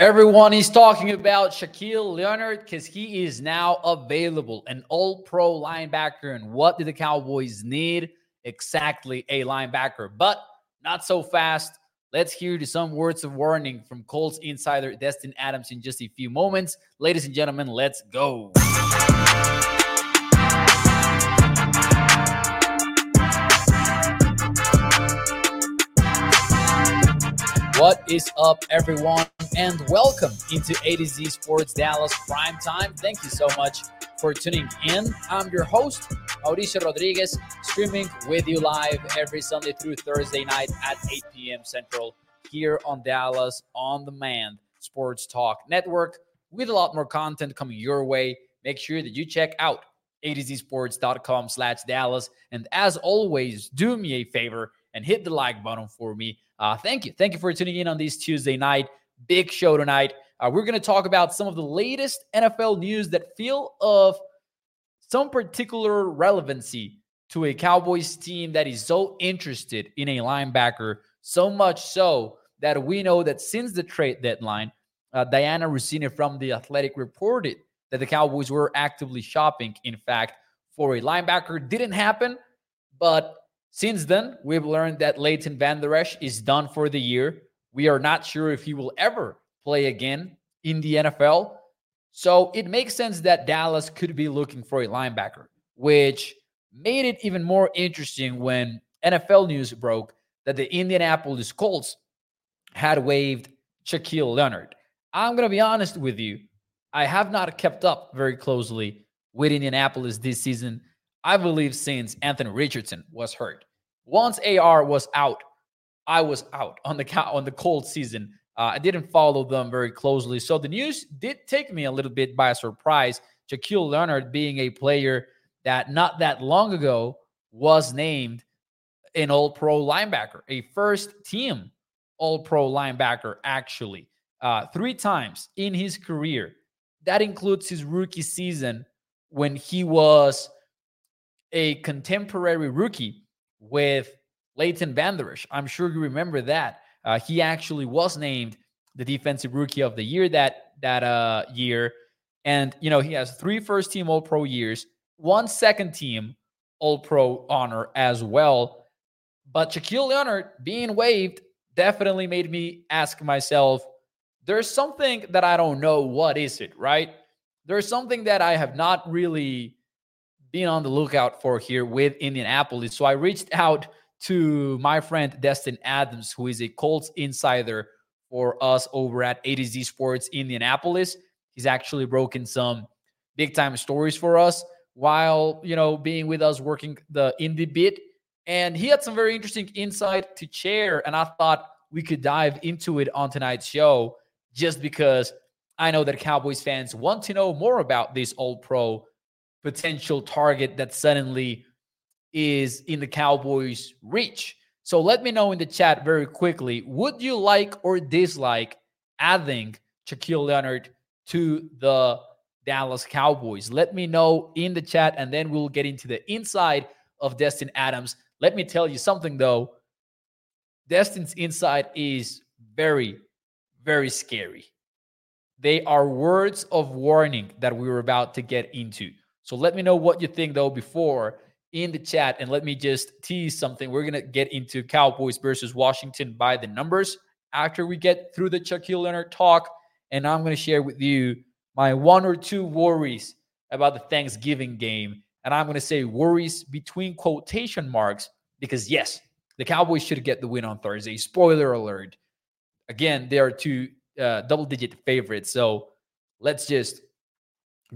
Everyone is talking about Shaquille Leonard because he is now available, an all pro linebacker. And what do the Cowboys need? Exactly a linebacker, but not so fast. Let's hear some words of warning from Colts insider Destin Adams in just a few moments. Ladies and gentlemen, let's go. What is up, everyone, and welcome into A to Z Sports Dallas Prime Time. Thank you so much for tuning in. I'm your host, Mauricio Rodriguez, streaming with you live every Sunday through Thursday night at 8 p.m. Central here on Dallas On Demand Sports Talk Network with a lot more content coming your way. Make sure that you check out atozsports.com slash Dallas. And as always, do me a favor and hit the like button for me uh, thank you. Thank you for tuning in on this Tuesday night. Big show tonight. Uh, we're going to talk about some of the latest NFL news that feel of some particular relevancy to a Cowboys team that is so interested in a linebacker, so much so that we know that since the trade deadline, uh, Dianna Russini from The Athletic reported that the Cowboys were actively shopping, in fact, for a linebacker. Didn't happen, but since then, we've learned that Leighton Vander Esch is done for the year. We are not sure if he will ever play again in the NFL. So it makes sense that Dallas could be looking for a linebacker, which made it even more interesting when NFL news broke that the Indianapolis Colts had waived Shaquille Leonard. I'm going to be honest with you. I have not kept up very closely with Indianapolis this season I believe, since Anthony Richardson was hurt. Once AR was out, I was out on the on the cold season. Uh, I didn't follow them very closely, so the news did take me a little bit by surprise. Shaquille Leonard being a player that not that long ago was named an All Pro linebacker, a first team All Pro linebacker, actually, uh, three times in his career. That includes his rookie season when he was a contemporary rookie with Leighton Vander Esch. I'm sure you remember that. Uh, he actually was named the defensive rookie of the year that that uh, year, and you know he has three first team All Pro years, one second team All Pro honor as well. But Shaquille Leonard being waived definitely made me ask myself, there's something that I don't know. What is it, right? There's something that I have not really being on the lookout for here with Indianapolis. So I reached out to my friend Destin Adams, who is a Colts insider for us over at A to Z Sports Indianapolis. He's actually broken some big time stories for us while you know being with us working the indie bit. And he had some very interesting insight to share. And I thought we could dive into it on tonight's show just because I know that Cowboys fans want to know more about this All Pro potential target that suddenly is in the Cowboys' reach. So let me know in the chat very quickly would you like or dislike adding Shaquille Leonard to the Dallas Cowboys? Let me know in the chat and then we'll get into the inside of Destin Adams. Let me tell you something though. Destin's inside is very, very scary. They are words of warning that we were about to get into. So let me know what you think though before in the chat and let me just tease something. We're gonna get into Cowboys versus Washington by the numbers after we get through the Shaquille Leonard talk, and I'm gonna share with you my one or two worries about the Thanksgiving game, and I'm gonna say worries between quotation marks because yes, the Cowboys should get the win on Thursday. Spoiler alert! Again, they are two uh, double-digit favorites, so let's just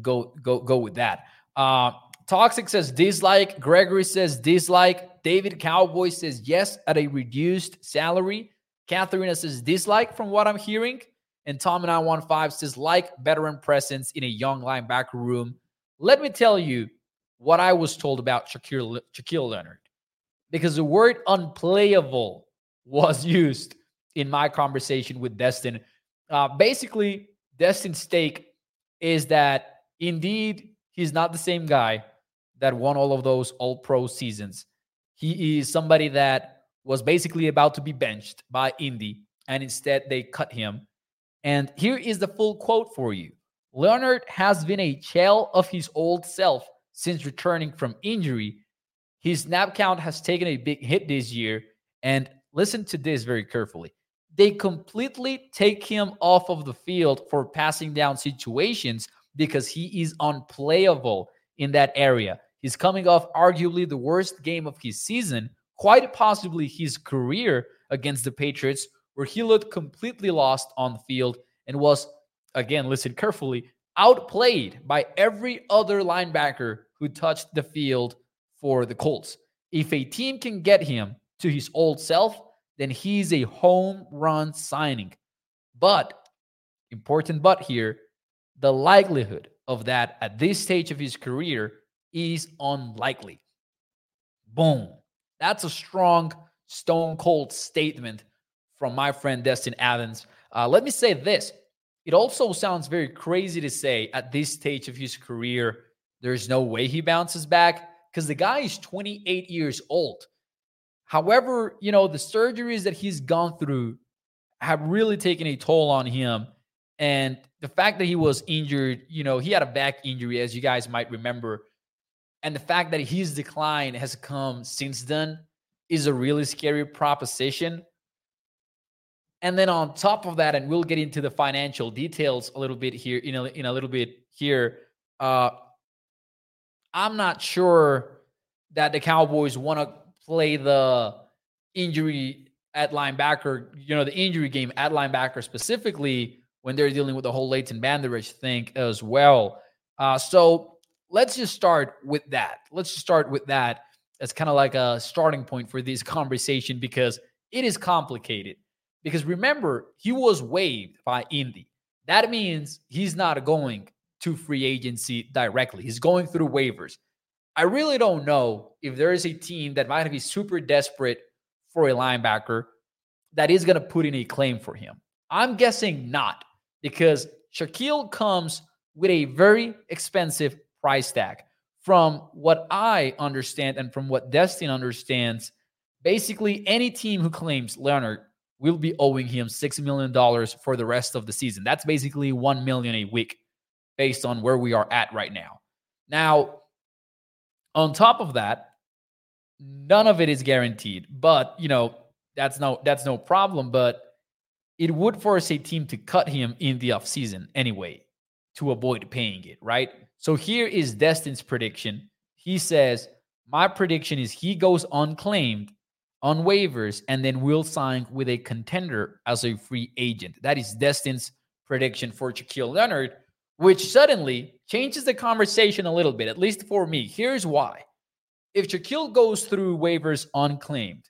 go go go with that. Uh, Toxic says dislike. Gregory says dislike. David Cowboy says yes at a reduced salary. Katharina says dislike from what I'm hearing. And Tom and I one five says like veteran presence in a young linebacker room. Let me tell you what I was told about Shaquille, Shaquille Leonard. Because the word unplayable was used in my conversation with Destin. Uh, basically, Destin's take is that indeed he's not the same guy that won all of those all pro seasons. He is somebody that was basically about to be benched by Indy, and instead they cut him. And here is the full quote for you Leonard has been a shell of his old self since returning from injury. His snap count has taken a big hit this year. And listen to this very carefully. They completely take him off of the field for passing down situations because he is unplayable in that area. He's coming off arguably the worst game of his season, quite possibly his career against the Patriots, where he looked completely lost on the field and was, again, listen carefully, outplayed by every other linebacker who touched the field for the Colts. If a team can get him to his old self, then he's a home run signing. But, important but here, the likelihood of that at this stage of his career is unlikely. Boom. That's a strong, stone cold statement from my friend Destin Evans. Uh, let me say this. It also sounds very crazy to say at this stage of his career, there's no way he bounces back because the guy is 28 years old. However, you know, the surgeries that he's gone through have really taken a toll on him. And the fact that he was injured, you know, he had a back injury, as you guys might remember, and the fact that his decline has come since then is a really scary proposition. And then on top of that, and we'll get into the financial details a little bit here, in a, in a little bit here. Uh, I'm not sure that the Cowboys want to play the injury at linebacker, you know, the injury game at linebacker specifically when they're dealing with the whole Leighton Vander Esch thing as well. Uh, so let's just start with that. Let's just start with that as kind of like a starting point for this conversation because it is complicated. Because remember, he was waived by Indy. That means he's not going to free agency directly. He's going through waivers. I really don't know if there is a team that might be super desperate for a linebacker that is going to put in a claim for him. I'm guessing not because Shaquille comes with a very expensive price tag. From what I understand and from what Destin understands, basically any team who claims Leonard will be owing him $6 million for the rest of the season. That's basically 1 million a week based on where we are at right now. Now, on top of that, none of it is guaranteed, but you know, that's no that's no problem, but it would force a team to cut him in the offseason anyway to avoid paying it, right? So here is Destin's prediction. He says, My prediction is he goes unclaimed on waivers and then will sign with a contender as a free agent. That is Destin's prediction for Shaquille Leonard, which suddenly changes the conversation a little bit, at least for me. Here's why. If Shaquille goes through waivers unclaimed,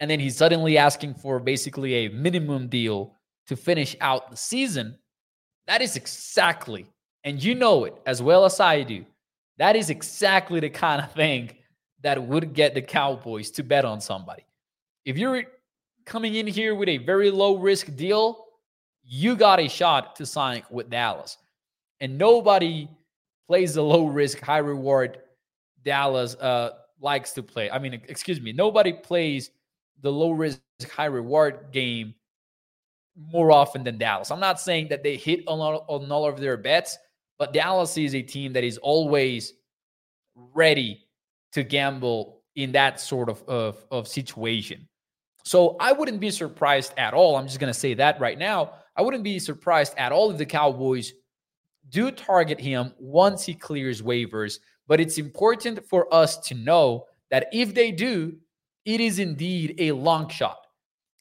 and then he's suddenly asking for basically a minimum deal to finish out the season, that is exactly and you know it as well as I do, that is exactly the kind of thing that would get the Cowboys to bet on somebody. If you're coming in here with a very low risk deal, you got a shot to sign with Dallas. And nobody plays the low risk, high reward Dallas uh, likes to play. I mean, excuse me, nobody plays the low risk, high reward game more often than Dallas. I'm not saying that they hit on all, on all of their bets, but Dallas is a team that is always ready to gamble in that sort of, of, of situation. So I wouldn't be surprised at all. I'm just going to say that right now. I wouldn't be surprised at all if the Cowboys do target him once he clears waivers. But it's important for us to know that if they do, it is indeed a long shot.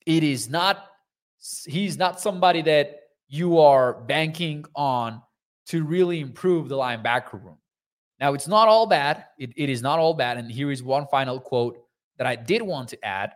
It is not, he's not somebody that you are banking on to really improve the linebacker room. Now, it's not all bad. It, it is not all bad. And here is one final quote that I did want to add.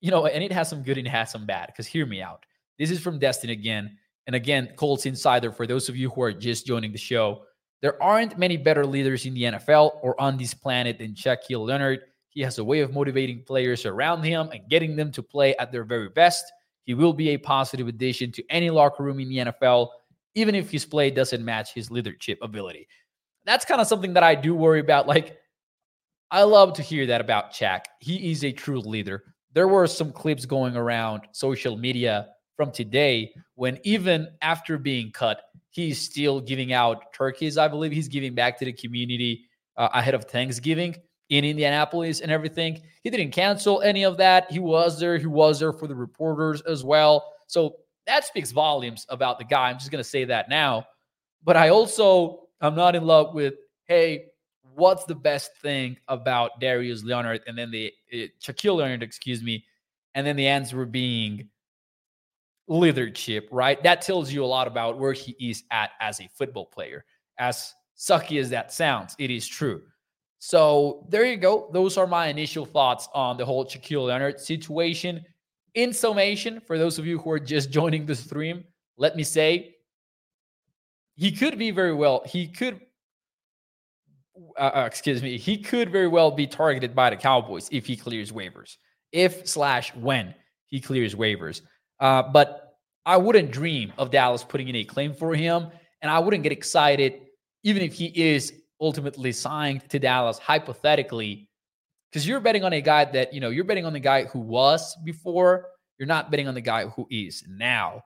you know, and it has some good and it has some bad. Because hear me out. This is from Destin again. And again, Colts Insider, for those of you who are just joining the show, there aren't many better leaders in the NFL or on this planet than Shaquille Leonard. He has a way of motivating players around him and getting them to play at their very best. He will be a positive addition to any locker room in the NFL, even if his play doesn't match his leadership ability. That's kind of something that I do worry about. Like, I love to hear that about Shaq. He is a true leader. There were some clips going around social media from today when even after being cut, he's still giving out turkeys. I believe he's giving back to the community uh, ahead of Thanksgiving in Indianapolis and everything. He didn't cancel any of that. He was there. He was there for the reporters as well. So that speaks volumes about the guy. I'm just going to say that now. But I also, I'm not in love with, hey, what's the best thing about Darius Leonard? And then the uh, Shaquille Leonard, excuse me. And then the answer being leadership, right? That tells you a lot about where he is at as a football player. As sucky as that sounds, it is true. So there you go. Those are my initial thoughts on the whole Shaquille Leonard situation. In summation, for those of you who are just joining the stream, let me say he could be very well, he could, uh, uh, excuse me, he could very well be targeted by the Cowboys if he clears waivers, if slash when he clears waivers. Uh, but I wouldn't dream of Dallas putting in a claim for him, and I wouldn't get excited even if he is ultimately signed to Dallas, hypothetically, because you're betting on a guy that, you know, you're betting on the guy who was before, you're not betting on the guy who is now.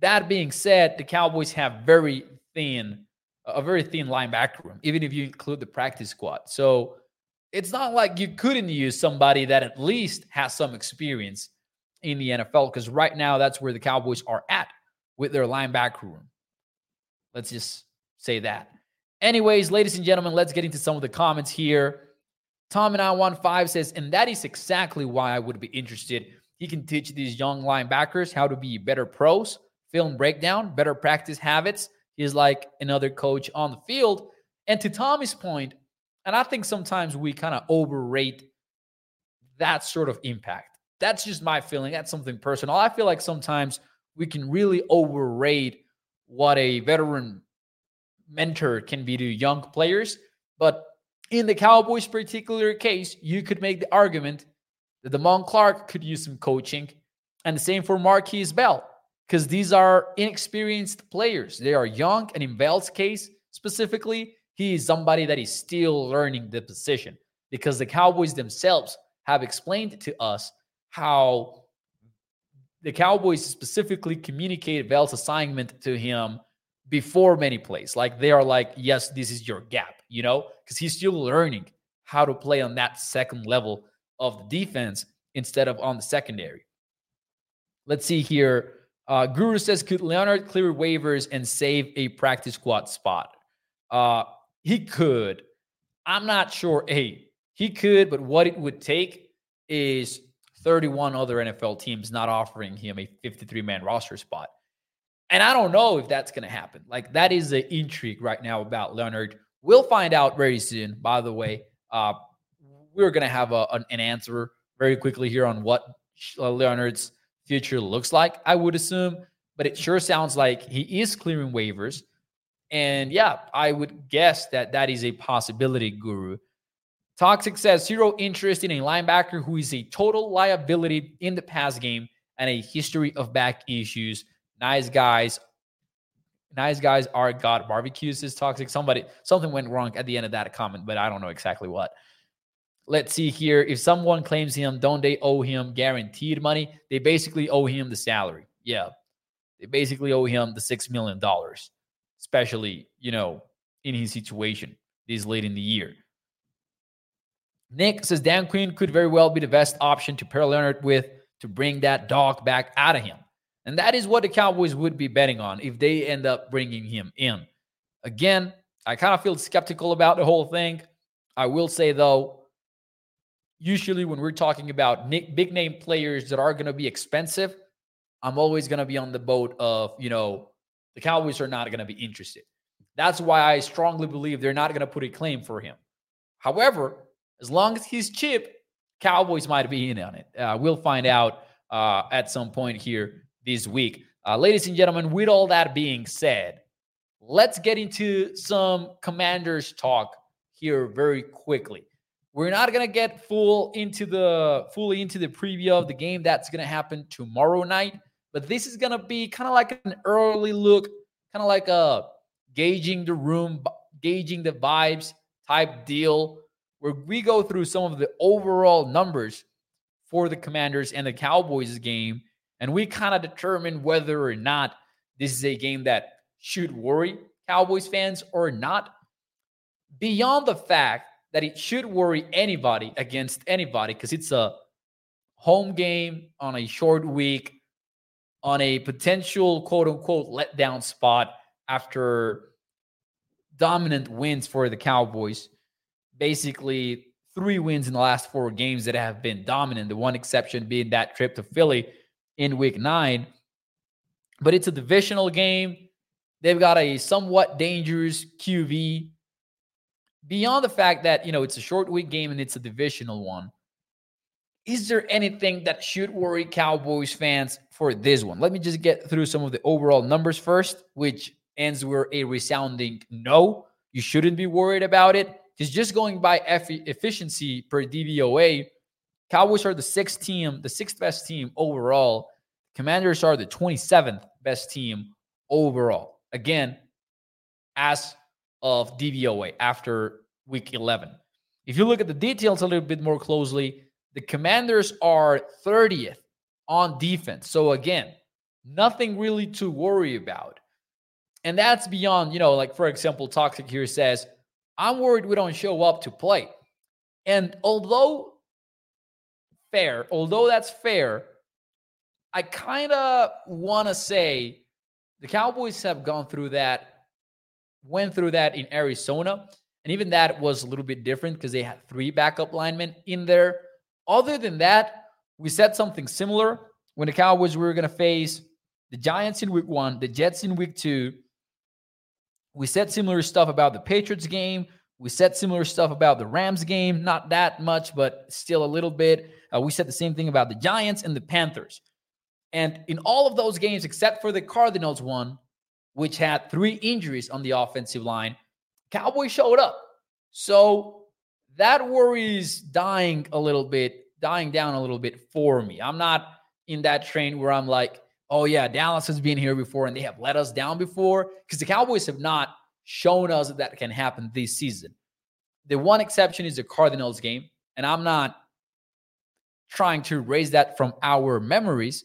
That being said, the Cowboys have very thin, a very thin linebacker room, even if you include the practice squad. So it's not like you couldn't use somebody that at least has some experience in the NFL, because right now that's where the Cowboys are at with their linebacker room. Let's just say that. Anyways, ladies and gentlemen, let's get into some of the comments here. Tom and I one five says, and that is exactly why I would be interested. He can teach these young linebackers how to be better pros, film breakdown, better practice habits. He's like another coach on the field. And to Tommy's point, and I think sometimes we kind of overrate that sort of impact. That's just my feeling. That's something personal. I feel like sometimes we can really overrate what a veteran mentor can be to young players. But in the Cowboys' particular case, you could make the argument that Damone Clark could use some coaching, and the same for Markquese Bell, because these are inexperienced players. They are young, and in Bell's case specifically, he is somebody that is still learning the position because the Cowboys themselves have explained to us how the Cowboys specifically communicated Bell's assignment to him before many plays. Like they are like, yes, this is your gap, you know, because he's still learning how to play on that second level of the defense instead of on the secondary. Let's see here. Uh, Guru says, could Leonard clear waivers and save a practice squad spot? Uh, he could. I'm not sure. Hey, he could, but what it would take is 31 other NFL teams not offering him a 53 man roster spot. And I don't know if that's going to happen. Like that is the intrigue right now about Leonard. We'll find out very soon. By the way, uh, we're going to have a, an, an, answer very quickly here on what uh, Leonard's future looks like. I would assume, but it sure sounds like he is clearing waivers. And yeah, I would guess that that is a possibility, Guru. Toxic says zero interest in a linebacker who is a total liability in the pass game and a history of back issues nice guys. Nice guys are got barbecues is toxic. Somebody something went wrong at the end of that comment but i don't know exactly what. Let's see here. If someone claims him don't they owe him guaranteed money? They basically owe him the salary. Yeah. They basically owe him the six million dollars especially you know in his situation this late in the year. Nick says dan quinn could very well be the best option to pair leonard with to bring that dog back out of him and that is what the Cowboys would be betting on if they end up bringing him in. Again, I kind of feel skeptical about the whole thing. I will say, though, usually when we're talking about big name players that are going to be expensive, I'm always going to be on the boat of, you know, the Cowboys are not going to be interested. That's why I strongly believe they're not going to put a claim for him. However, as long as he's cheap Cowboys might be in on it. Uh, we'll find out uh, at some point here this week. Uh, ladies and gentlemen, with all that being said, let's get into some commanders talk here very quickly. We're not gonna get full into the fully into the preview of the game that's gonna happen tomorrow night, but this is gonna be kind of like an early look, kind of like a gauging the room, gauging the vibes type deal, where we go through some of the overall numbers for the Commanders and the Cowboys game, and we kind of determine whether or not this is a game that should worry Cowboys fans or not. Beyond the fact that it should worry anybody against anybody because it's a home game on a short week on a potential quote unquote letdown spot after dominant wins for the Cowboys. Basically, three wins in the last four games that have been dominant. The one exception being that trip to Philly in week nine. But it's a divisional game. They've got a somewhat dangerous QB beyond the fact that you know it's a short week game and it's a divisional one is there anything that should worry cowboys fans for this one let me just get through some of the overall numbers first which ends with a resounding no you shouldn't be worried about it because just going by efficiency per dvoa cowboys are the sixth team the sixth best team overall commanders are the 27th best team overall again as of DVOA after week 11. If you look at the details a little bit more closely, the Commanders are 30th on defense. So again, nothing really to worry about. And that's beyond, you know, like for example, Toxic here says, I'm worried we don't show up to play. And although fair, although that's fair, I kind of want to say the Cowboys have gone through that went through that in Arizona. And even that was a little bit different because they had three backup linemen in there. Other than that, we said something similar when the Cowboys were going to face the Giants in week one, the Jets in week two. We said similar stuff about the Patriots game. We said similar stuff about the Rams game, not that much, but still a little bit. Uh, we said the same thing about the Giants and the Panthers. And in all of those games, except for the Cardinals one, which had three injuries on the offensive line, Cowboys showed up. So that worry is dying a little bit, dying down a little bit for me. I'm not in that train where I'm like, oh, yeah, Dallas has been here before and they have let us down before because the Cowboys have not shown us that that can happen this season. The one exception is the Cardinals game. And I'm not trying to raise that from our memories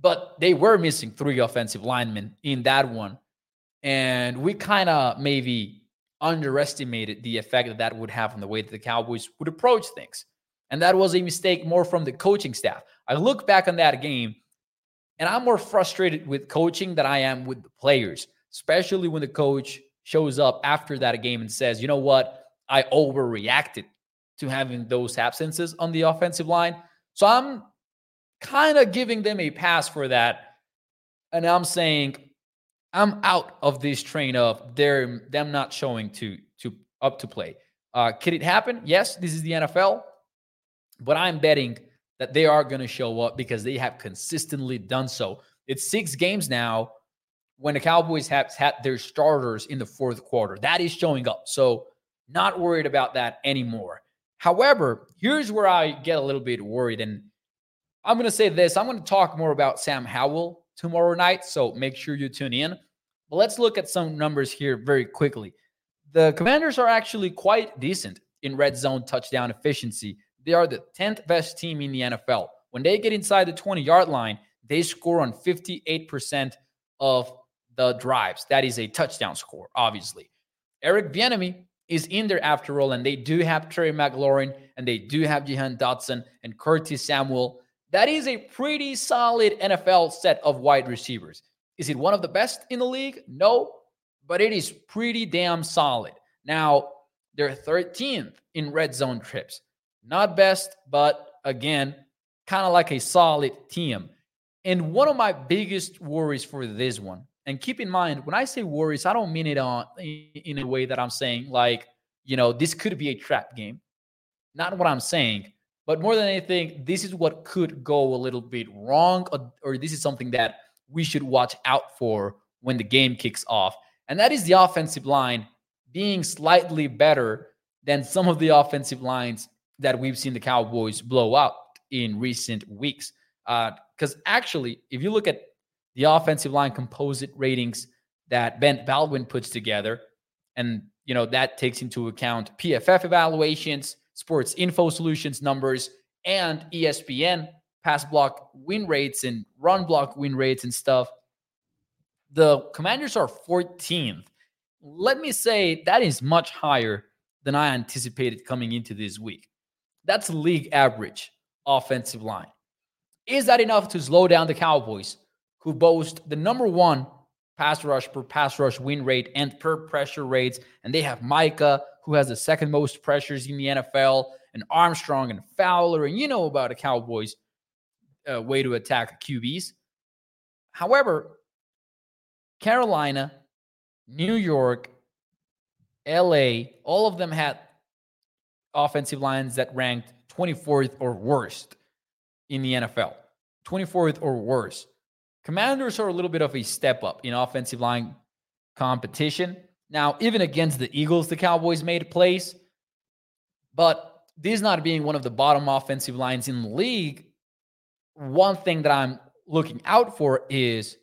but they were missing three offensive linemen in that one. And we kind of maybe underestimated the effect that that would have on the way that the Cowboys would approach things. And that was a mistake more from the coaching staff. I look back on that game and I'm more frustrated with coaching than I am with the players, especially when the coach shows up after that game and says, you know what? I overreacted to having those absences on the offensive line. So I'm kind of giving them a pass for that. And I'm saying I'm out of this train of their them not showing to to up to play. Uh, could it happen? Yes, this is the NFL, but I'm betting that they are going to show up because they have consistently done so. It's six games now when the Cowboys have had their starters in the fourth quarter. That is showing up. So, not worried about that anymore. However, here's where I get a little bit worried. And I'm going to say this I'm going to talk more about Sam Howell tomorrow night. So make sure you tune in. But let's look at some numbers here very quickly. The commanders are actually quite decent in red zone touchdown efficiency. They are the 10th best team in the NFL. When they get inside the 20 yard line, they score on 58% of the drives. That is a touchdown score, obviously. Eric Bieniemy is in there after all, and they do have Terry McLaurin, and they do have Jahan Dotson and Curtis Samuel that is a pretty solid NFL set of wide receivers. Is it one of the best in the league? No, but it is pretty damn solid. Now, they're 13th in red zone trips. Not best, but again, kind of like a solid team. And one of my biggest worries for this one, and keep in mind, when I say worries, I don't mean it on in a way that I'm saying like, you know, this could be a trap game. Not what I'm saying. But more than anything, this is what could go a little bit wrong, or, or this is something that we should watch out for when the game kicks off. And that is the offensive line being slightly better than some of the offensive lines that we've seen the Cowboys blow out in recent weeks. Because uh, actually, if you look at the offensive line composite ratings that Ben Baldwin puts together, and you know that takes into account PFF evaluations, Sports Info Solutions numbers, and ESPN pass block win rates and run block win rates and stuff. The Commanders are 14th. Let me say that is much higher than I anticipated coming into this week. That's league average offensive line. Is that enough to slow down the Cowboys, who boast the number one pass rush per pass rush win rate and per pressure rates? And they have Micah, who has the second most pressures in the NFL, and Armstrong and Fowler. And you know about the Cowboys' uh, way to attack QBs. However, Carolina, New York, LA, all of them had offensive lines that ranked 24th or worst in the NFL. 24th or worse. Commanders are a little bit of a step up in offensive line competition. Now, even against the Eagles, the Cowboys made plays. But this not being one of the bottom offensive lines in the league, one thing that I'm looking out for is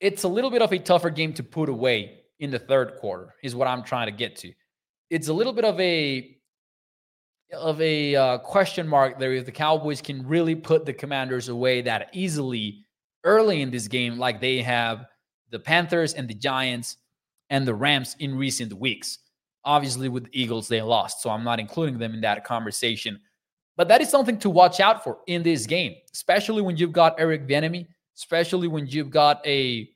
it's a little bit of a tougher game to put away in the third quarter, is what I'm trying to get to. It's a little bit of a of a uh, question mark there if the Cowboys can really put the Commanders away that easily early in this game, like they have the Panthers and the Giants and the Rams in recent weeks. Obviously, with the Eagles, they lost, so I'm not including them in that conversation. But that is something to watch out for in this game, especially when you've got Eric Bieniemy, especially when you've got a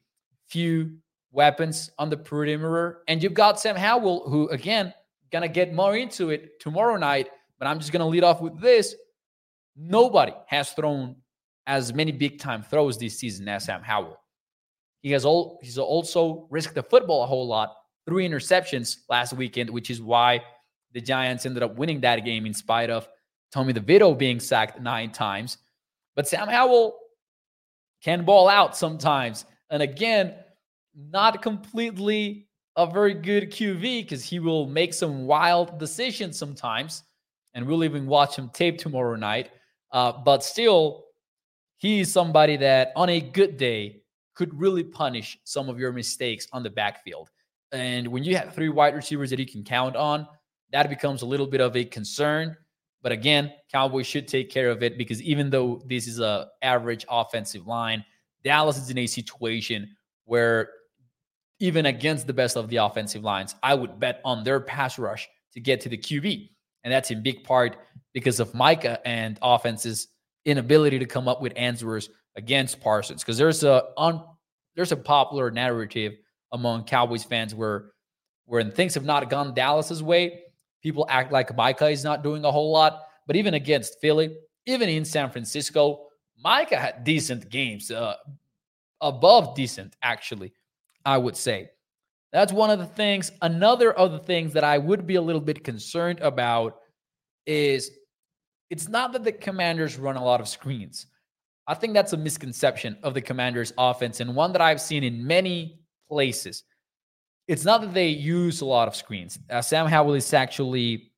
few weapons on the perimeter, and you've got Sam Howell, who again gonna get more into it tomorrow night but I'm just to lead off with this. Nobody has thrown as many big time throws this season as Sam Howell. He has all he's also risked the football a whole lot. Three interceptions last weekend, which is why the Giants ended up winning that game in spite of Tommy DeVito being sacked nine times. But Sam Howell can ball out sometimes. And again, not completely a very good QB because he will make some wild decisions sometimes and we'll even watch him tape tomorrow night. Uh, but still, he's somebody that on a good day could really punish some of your mistakes on the backfield. And when you have three wide receivers that you can count on, that becomes a little bit of a concern. But again, Cowboys should take care of it because even though this is a average offensive line, Dallas is in a situation where even against the best of the offensive lines, I would bet on their pass rush to get to the QB. And that's in big part because of Micah and offense's inability to come up with answers against Parsons. Because there's a un, there's a popular narrative among Cowboys fans where when things have not gone Dallas's way, people act like Micah is not doing a whole lot. But even against Philly, even in San Francisco, Micah had decent games, uh, above decent, actually, I would say. That's one of the things. Another of the things that I would be a little bit concerned about is it's not that the commanders run a lot of screens. I think that's a misconception of the commanders' offense and one that I've seen in many places. It's not that they use a lot of screens. Uh, Sam Howell is actually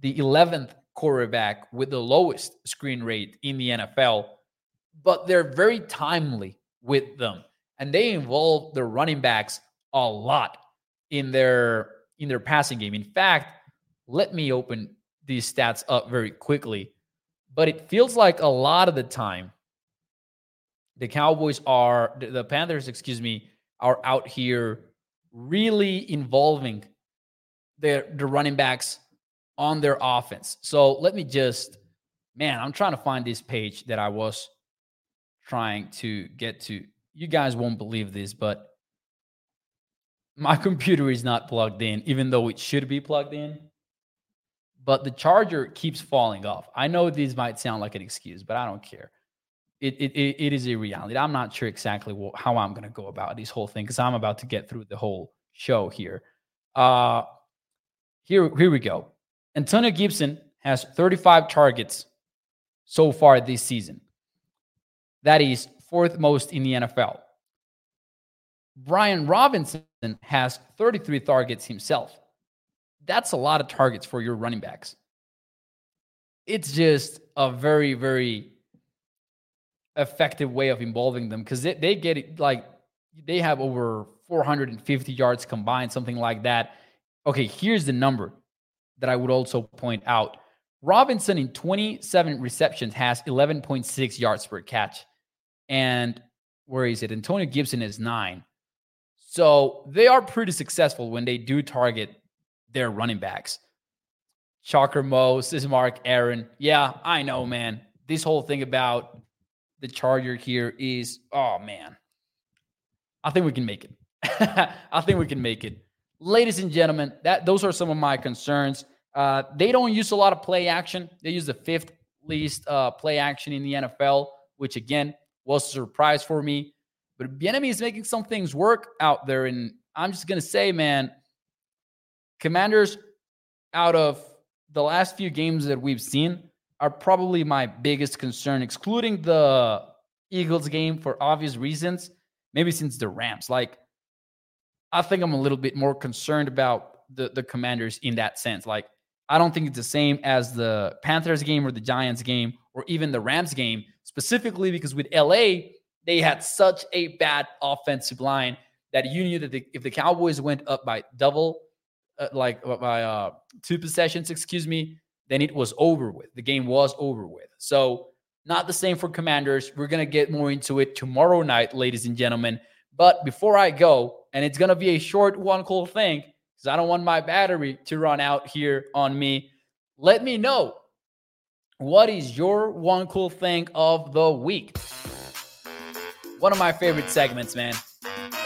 the 11th quarterback with the lowest screen rate in the NFL, but they're very timely with them and they involve the running backs a lot in their in their passing game. In fact, let me open these stats up very quickly. But it feels like a lot of the time the Cowboys are the Panthers, excuse me, are out here really involving their the running backs on their offense. So let me just man, I'm trying to find this page that I was trying to get to. You guys won't believe this, but my computer is not plugged in, even though it should be plugged in. But the charger keeps falling off. I know these might sound like an excuse, but I don't care. It, it, it, is a reality. I'm not sure exactly what, how I'm going to go about this whole thing because I'm about to get through the whole show here. Uh, here, here we go. Antonio Gibson has 35 targets so far this season. That is fourth most in the NFL. Brian Robinson has 33 targets himself. That's a lot of targets for your running backs. It's just a very, very effective way of involving them because they, they get it like they have over 450 yards combined, something like that. Okay, here's the number that I would also point out. Robinson in 27 receptions has 11.6 yards per catch. And where is it? Antonio Gibson is nine. So they are pretty successful when they do target their running backs. Chalker Mo, Mark Aaron. Yeah, I know, man. This whole thing about the Charger here is, oh man. I think we can make it. I think we can make it. Ladies and gentlemen, that those are some of my concerns. Uh, they don't use a lot of play action. They use the fifth least uh, play action in the NFL, which again was a surprise for me. But Bieniemy is making some things work out there, and I'm just gonna say, man, Commanders out of the last few games that we've seen are probably my biggest concern, excluding the Eagles game for obvious reasons. Maybe since the Rams, like I think I'm a little bit more concerned about the the Commanders in that sense. Like I don't think it's the same as the Panthers game or the Giants game or even the Rams game, specifically because with LA, they had such a bad offensive line that you knew that the, if the Cowboys went up by double, uh, like by uh, two possessions, excuse me, then it was over with. The game was over with. So, not the same for Commanders. We're going to get more into it tomorrow night, ladies and gentlemen. But before I go, and it's going to be a short one cool thing, because I don't want my battery to run out here on me. Let me know what is your one cool thing of the week? One of my favorite segments, man.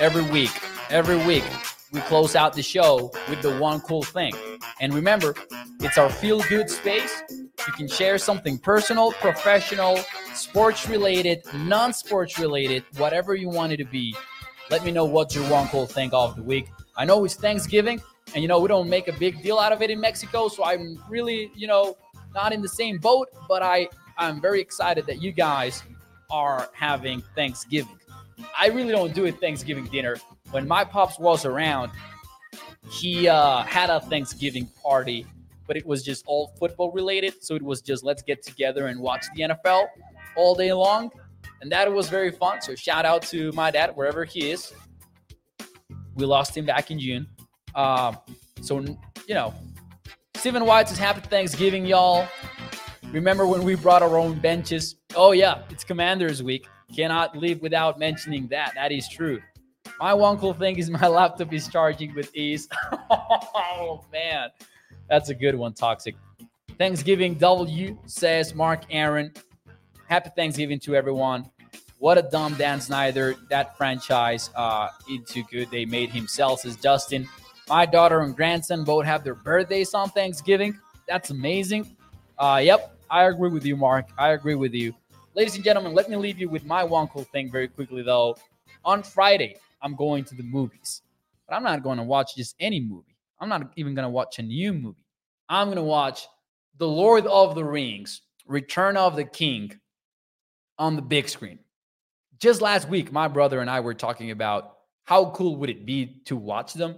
Every week, every week, we close out the show with the one cool thing. And remember, it's our feel good space. You can share something personal, professional, sports related, non sports related, whatever you want it to be. Let me know what's your one cool thing of the week. I know it's Thanksgiving, and you know, we don't make a big deal out of it in Mexico. So I'm really, you know, not in the same boat, but I, I'm very excited that you guys are having Thanksgiving. I really don't do a Thanksgiving dinner. When my pops was around, he uh, had a Thanksgiving party, but it was just all football related. So it was just let's get together and watch the NFL all day long. And that was very fun. So shout out to my dad, wherever he is. We lost him back in June. Uh, so, you know, Stephen White says, Happy Thanksgiving, y'all. Remember when we brought our own benches? Oh, yeah, it's Commanders Week. Cannot leave without mentioning that. That is true. My one cool thing is my laptop is charging with ease. oh, man. That's a good one, Toxic. Thanksgiving W says Mark Aaron. Happy Thanksgiving to everyone. What a dumb Dan Snyder. That franchise uh, into good. They made himself, says Justin. My daughter and grandson both have their birthdays on Thanksgiving. That's amazing. Uh, yep, I agree with you, Mark. I agree with you. Ladies and gentlemen, let me leave you with my one cool thing very quickly, though. On Friday, I'm going to the movies, but I'm not going to watch just any movie. I'm not even going to watch a new movie. I'm going to watch The Lord of the Rings, Return of the King on the big screen. Just last week, my brother and I were talking about how cool would it be to watch them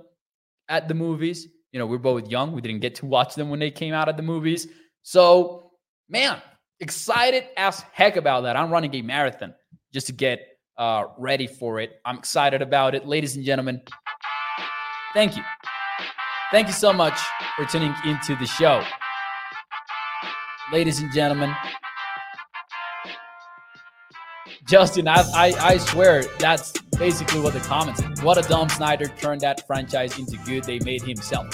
at the movies. You know, we're both young. We didn't get to watch them when they came out at the movies. So, man, excited as heck about that. I'm running a marathon just to get uh, ready for it. I'm excited about it. Ladies and gentlemen, thank you. Thank you so much for tuning into the show. Ladies and gentlemen, Justin, I, I, I swear that's basically what the comments. What a dumb Snyder turned that franchise into good. They made himself.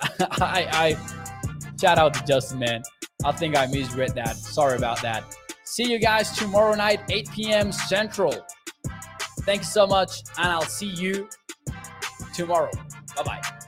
I, I shout out to Justin, man. I think I misread that. Sorry about that. See you guys tomorrow night, 8 p.m. Central. Thank you so much, and I'll see you tomorrow. Bye bye.